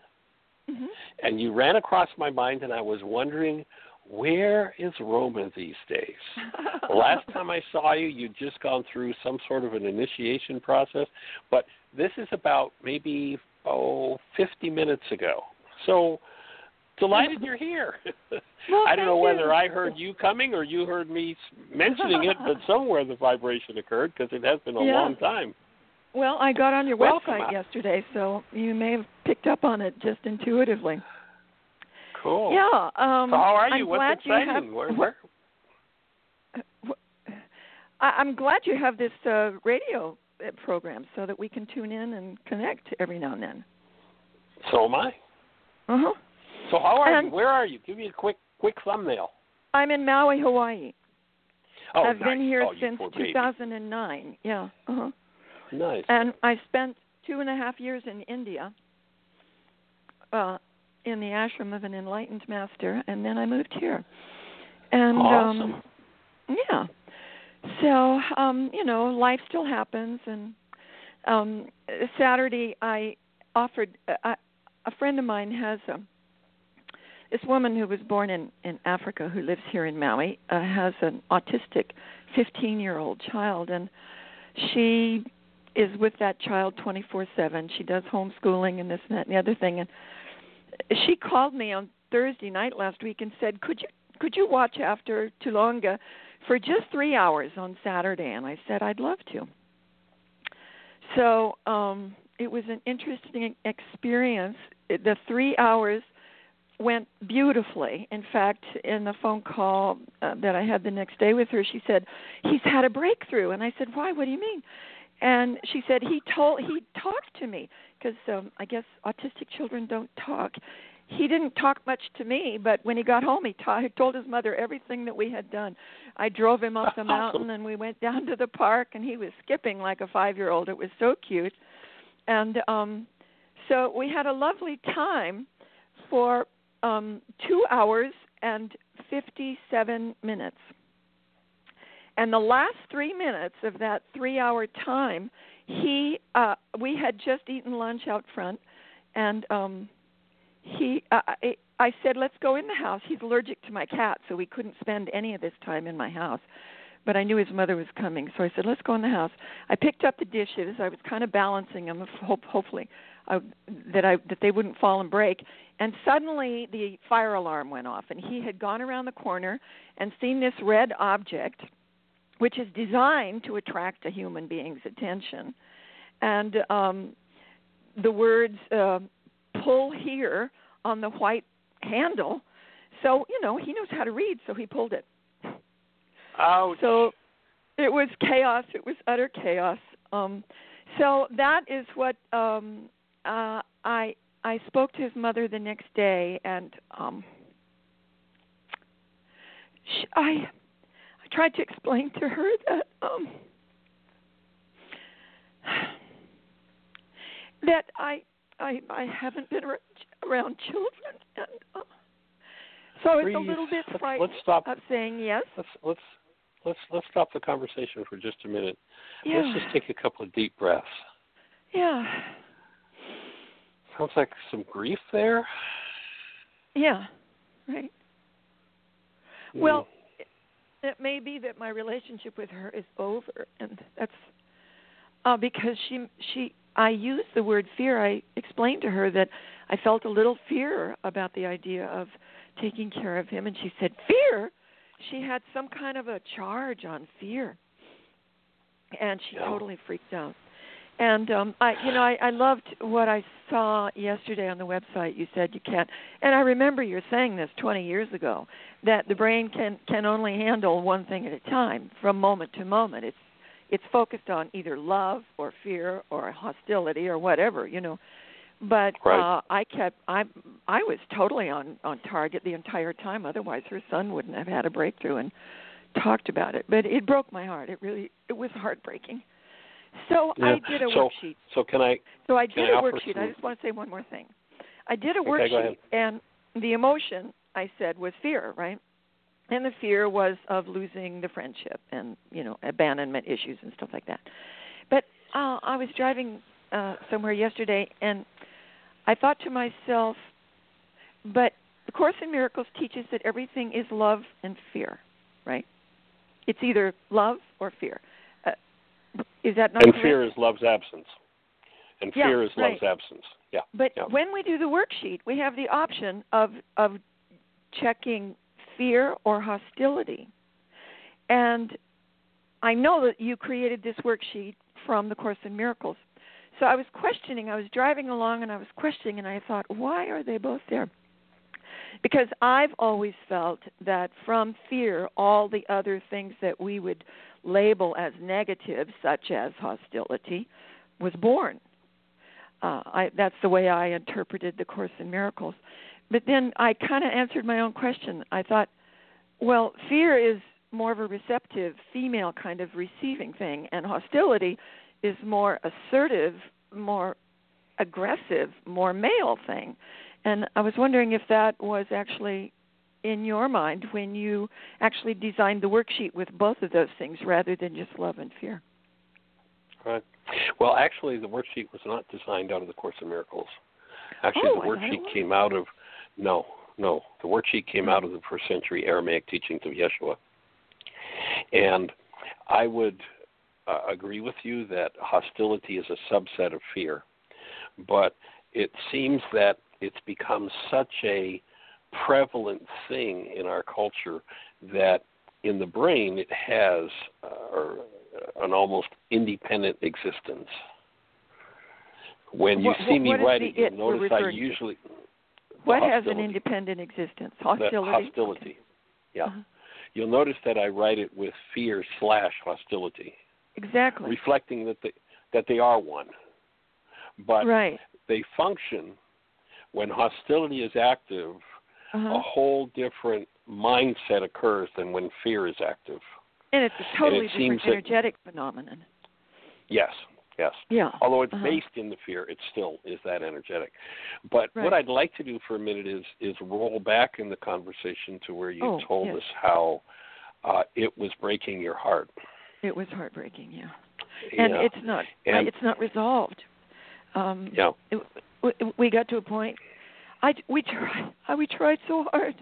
hmm and you ran across my mind, and I was wondering, where is Roma these days? Last time I saw you, you'd just gone through some sort of an initiation process, but this is about maybe oh 50 minutes ago. So delighted you're here. Well, I don't know whether you. I heard you coming or you heard me mentioning it, but somewhere the vibration occurred because it has been a Yeah. long time. Well, I got on your Welcome. website yesterday, so you may have picked up on it just intuitively. Cool. Yeah. Um, so how are you? I'm What's exciting? You have, where, where? I, I'm glad you have this uh, radio uh, program so that we can tune in and connect every now and then. So am I. Uh huh. So how are And- you? Where are you? Give me a quick quick thumbnail. I'm in Maui, Hawaii. Oh, I've nice. been here oh, since poor baby. 2009. Yeah. Uh huh. Nice. And I spent two and a half years in India, uh, in the ashram of an enlightened master, and then I moved here. And awesome. um yeah. So, um, you know, life still happens and um Saturday I offered uh, a friend of mine has a this woman who was born in in Africa who lives here in Maui uh, has an autistic 15-year-old child and she is with that child 24/7. She does homeschooling and this and that and the other thing and she called me on Thursday night last week and said, "Could you could you watch after Tulonga for just 3 hours on Saturday?" And I said, "I'd love to." So, um it was an interesting experience. The 3 hours went beautifully. In fact, in the phone call uh, that I had the next day with her, she said, "He's had a breakthrough." And I said, "Why? What do you mean?" And she said, "He told he talked to me because um, I guess autistic children don't talk." He didn't talk much to me, but when he got home, he, ta- he told his mother everything that we had done. I drove him up the mountain, and we went down to the park, and he was skipping like a five-year-old. It was so cute, and um, so we had a lovely time for um, two hours and 57 minutes. And the last three minutes of that three-hour time, he uh, we had just eaten lunch out front, and um, he uh, I, I said, "Let's go in the house." He's allergic to my cat, so we couldn't spend any of this time in my house. But I knew his mother was coming, so I said, "Let's go in the house." I picked up the dishes. I was kind of balancing them, hope, hopefully I, that I that they wouldn't fall and break. And suddenly the fire alarm went off, and he had gone around the corner and seen this red object, which is designed to attract a human being's attention, and um, the words uh, "pull here" on the white handle. So you know he knows how to read, so he pulled it. Ouch. So it was chaos. It was utter chaos. Um, so that is what um, uh, I I spoke to his mother the next day, and um, sh I I tried to explain to her that um, that I I I haven't been around children, and uh, so I was Breathe. a little bit frightened let's stop. of saying yes. Let's let's let's let's stop the conversation for just a minute. Yeah. Let's just take a couple of deep breaths. Yeah. Sounds like some grief there. Yeah. Right. Hmm. Well, it, may be that my relationship with her is over, and that's uh, because she she I used the word fear, I explained to her that I felt a little fear about the idea of taking care of him, and she said, "Fear." She had some kind of a charge on fear, and she Yeah. totally freaked out. And um I you know, I, I loved what I saw yesterday on the website. You said you can't and I remember you're saying this twenty years ago, that the brain can can only handle one thing at a time from moment to moment. It's it's focused on either love or fear or hostility or whatever, you know. But Right. uh I kept I I was totally on on target the entire time. Otherwise her son wouldn't have had a breakthrough and talked about it. But it broke my heart. It really it was heartbreaking. So I did a So- worksheet. So can I? So I did I a worksheet. I just want to say one more thing. I did a Okay, worksheet, and the emotion I said was fear, right? And the fear was of losing the friendship and you know abandonment issues and stuff like that. But uh, I was driving uh, somewhere yesterday, and I thought to myself, but the Course in Miracles teaches that everything is love and fear, right? It's either love or fear. Is that not And correct? fear is love's absence. And Yeah, fear is love's absence. Yeah. But Yeah. when we do the worksheet, we have the option of of checking fear or hostility. And I know that you created this worksheet from the Course in Miracles. So I was questioning, I was driving along and I was questioning and I thought, why are they both there? Because I've always felt that from fear, all the other things that we would label as negative, such as hostility, was born. Uh, I, that's the way I interpreted the Course in Miracles. But then I kind of answered my own question. I thought, well, fear is more of a receptive, female kind of receiving thing, and hostility is more assertive, more aggressive, more male thing. And I was wondering if that was actually in your mind when you actually designed the worksheet with both of those things rather than just love and fear. Right. Well, actually, the worksheet was not designed out of the Course in Miracles. Actually, Oh, the I thought it worksheet came out of no, no. The worksheet came out of the first century Aramaic teachings of Yeshua. And I would uh, agree with you that hostility is a subset of fear, but it seems that it's become such a prevalent thing in our culture that in the brain it has uh, uh, an almost independent existence. When you What- see me what is write it, you'll notice I usually What has an independent existence? the Hostility. hostility. Okay. Yeah. Uh-huh. You'll notice that I write it with fear slash hostility, Exactly. reflecting that they that they are one. But right. they function when hostility is active. Uh-huh. A whole different mindset occurs than when fear is active. And it's a totally seems different that- energetic phenomenon. Yes, yes. Yeah. Although it's Uh-huh. based in the fear, it still is that energetic. But Right. what I'd like to do for a minute is is roll back in the conversation to where you Oh, told yes. us how uh, it was breaking your heart. It was heartbreaking, yeah. And Yeah. it's not And- it's not resolved. Um yeah. it, we got to a point I we tried I, we tried so hard.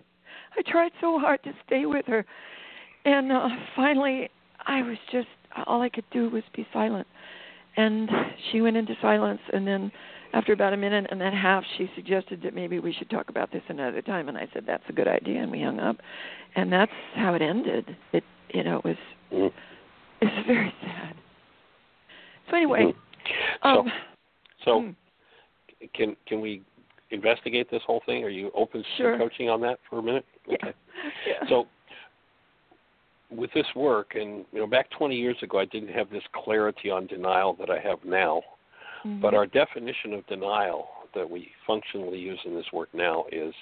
I tried so hard to stay with her. And uh finally I was just all I could do was be silent. And she went into silence and then after about a minute and a half she suggested that maybe we should talk about this another time and I said that's a good idea and we hung up. And that's how it ended. It you know, it was Mhm. it's very sad. So anyway, Mhm. So, um so mm, can can we investigate this whole thing? Are you open Sure. to coaching on that for a minute? Okay. yeah. So with this work, and you know, back 20 years ago, I didn't have this clarity on denial that I have now. Mhm. But our definition of denial that we functionally use in this work now is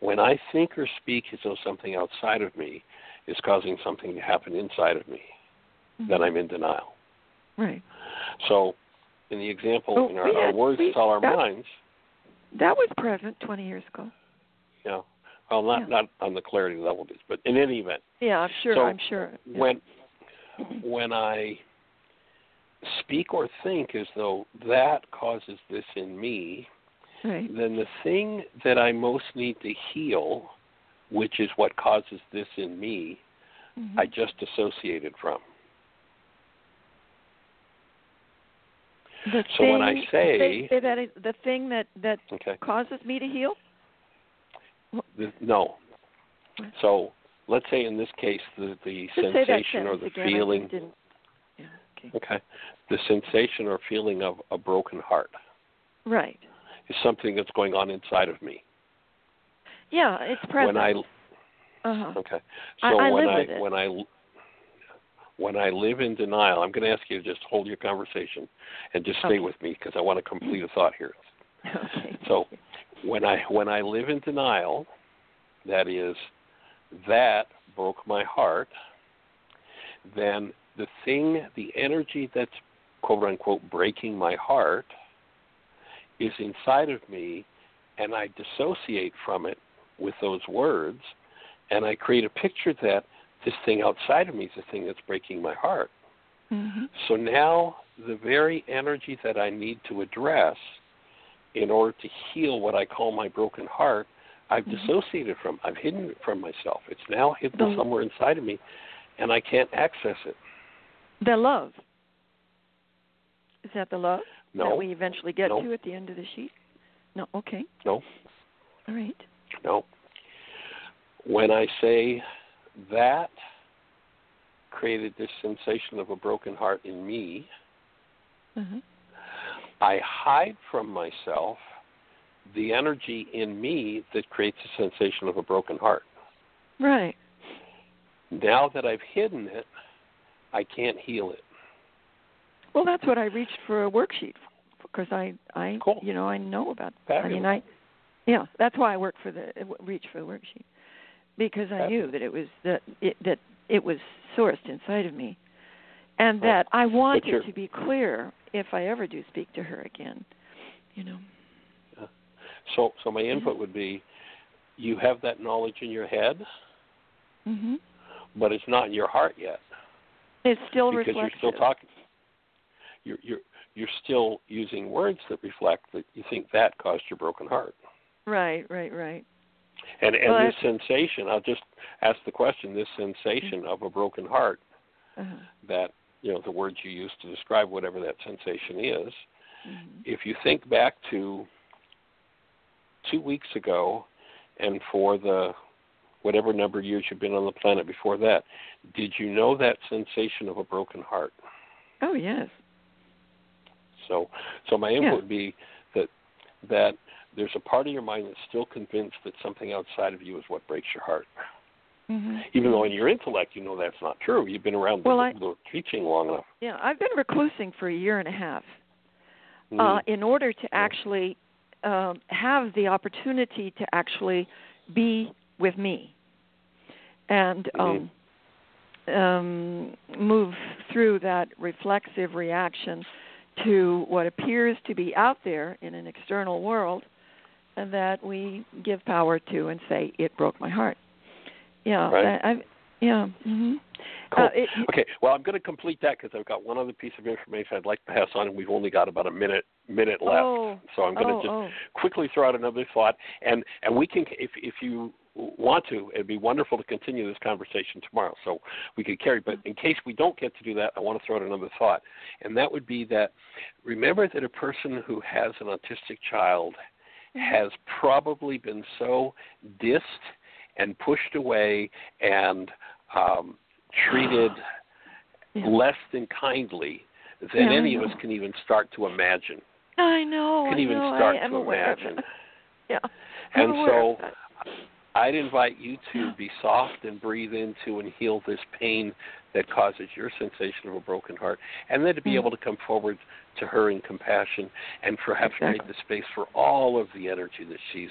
when I think or speak as though something outside of me is causing something to happen inside of me, then I'm in denial. right. So, in the example, Oh, in our, we our words tell our minds, That was present 20 years ago. Yeah. well, not Yeah. not on the clarity level, but in any event, Yeah, I'm sure. So, I'm sure. Yeah. when when I speak or think as though that causes this in me, right. then the thing that I most need to heal, which is what causes this in me, Mhm. I just dissociated from. The So thing, when I say- say that is the thing that that Okay. causes me to heal. The, no. So let's say in this case the the Just sensation or the again. Feeling. Yeah. Okay. Okay. The sensation or feeling of a broken heart Right. is something that's going on inside of me. Yeah, it's present. When I uh-huh. okay. I- So I when I with it. when I when I live in denial, I'm going to ask you to just hold your conversation and just stay Okay. with me because I want to complete a thought here. Okay. So when I when I live in denial, that is that broke my heart, then the thing, the energy that's quote unquote breaking my heart is inside of me and I dissociate from it with those words and I create a picture that this thing outside of me is the thing that's breaking my heart. Mhm. So now the very energy that I need to address in order to heal what I call my broken heart, I've Mhm. dissociated from. I've hidden it from myself. It's now hidden The- somewhere inside of me and I can't access it. The love. Is that the love No. that we eventually get No. to at the end of the sheet? No. Okay. No. All right. No. When I say that created this sensation of a broken heart in me, Uh-huh. I hide from myself the energy in me that creates a sensation of a broken heart. Right. Now that I've hidden it, I can't heal it. Well, that's what I reached for a worksheet because I, I, Cool. you know, I know about. Fabulous. I mean, I, yeah, that's why I work for the reach for the worksheet because I knew that it was that it that it was sourced inside of me, and that I wanted you're- to be clear if I ever do speak to her again, you know. So so my input would be you have that knowledge in your head, Mhm. but it's not in your heart yet. It's still because reflective. you're still talking you're you're you're still using words that reflect that you think that caused your broken heart. Right, right, right. And and Well, this sensation, I'll just ask the question, this sensation of a broken heart Uh-huh. that you know, the words you use to describe whatever that sensation is, Mhm. if you think back to two weeks ago and for the whatever number of years you've been on the planet before that, did you know that sensation of a broken heart? Oh yes. So so my input Yeah. would be that that there's a part of your mind that's still convinced that something outside of you is what breaks your heart. Mhm. Even though in your intellect you know that's not true. You've been around Well, the, I- the teaching long enough. Yeah, I've been reclusing for a year and a half. Mm. uh, in order to actually um, have the opportunity to actually be with me and um, um, move through that reflexive reaction to what appears to be out there in an external world that we give power to and say it broke my heart. Yeah, Right. I, I yeah. hmm Cool. Uh, it, Okay, well, I'm going to complete that because I've got one other piece of information I'd like to pass on, and we've only got about a minute minute left. Oh, so I'm going to oh, just oh. quickly throw out another thought, and and we can, if if you want to, it'd be wonderful to continue this conversation tomorrow. So we could carry, but in case we don't get to do that, I want to throw out another thought, and that would be that remember that a person who has an autistic child has probably been so dissed and pushed away and um, treated Yeah. less than kindly than Yeah, any of us can even start to imagine. I know. Can I even know. start I am to imagine. Yeah. I'm And aware so. I'd invite you to be soft and breathe into and heal this pain that causes your sensation of a broken heart, and then to be Mm. able to come forward to her in compassion and perhaps Exactly. create the space for all of the energy that she's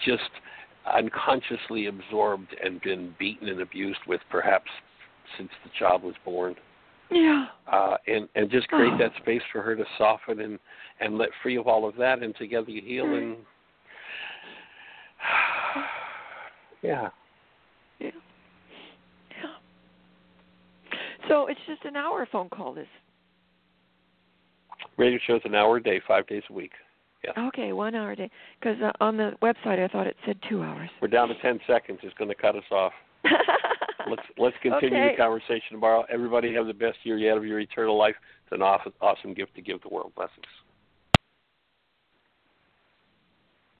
just unconsciously absorbed and been beaten and abused with, perhaps since the child was born. Yeah. uh, and and just create Oh. that space for her to soften and and let free of all of that, and together you heal and yeah. Yeah. Yeah. So it's just an hour phone call. This. Radio shows an hour a day, five days a week. Yes. Okay, one hour a day. Because uh, on the website I thought it said two hours. We're down to ten seconds. It's going to cut us off. Let's let's continue Okay. the conversation tomorrow. Everybody have the best year yet of your eternal life. It's an awesome, awesome gift to give the world. Blessings.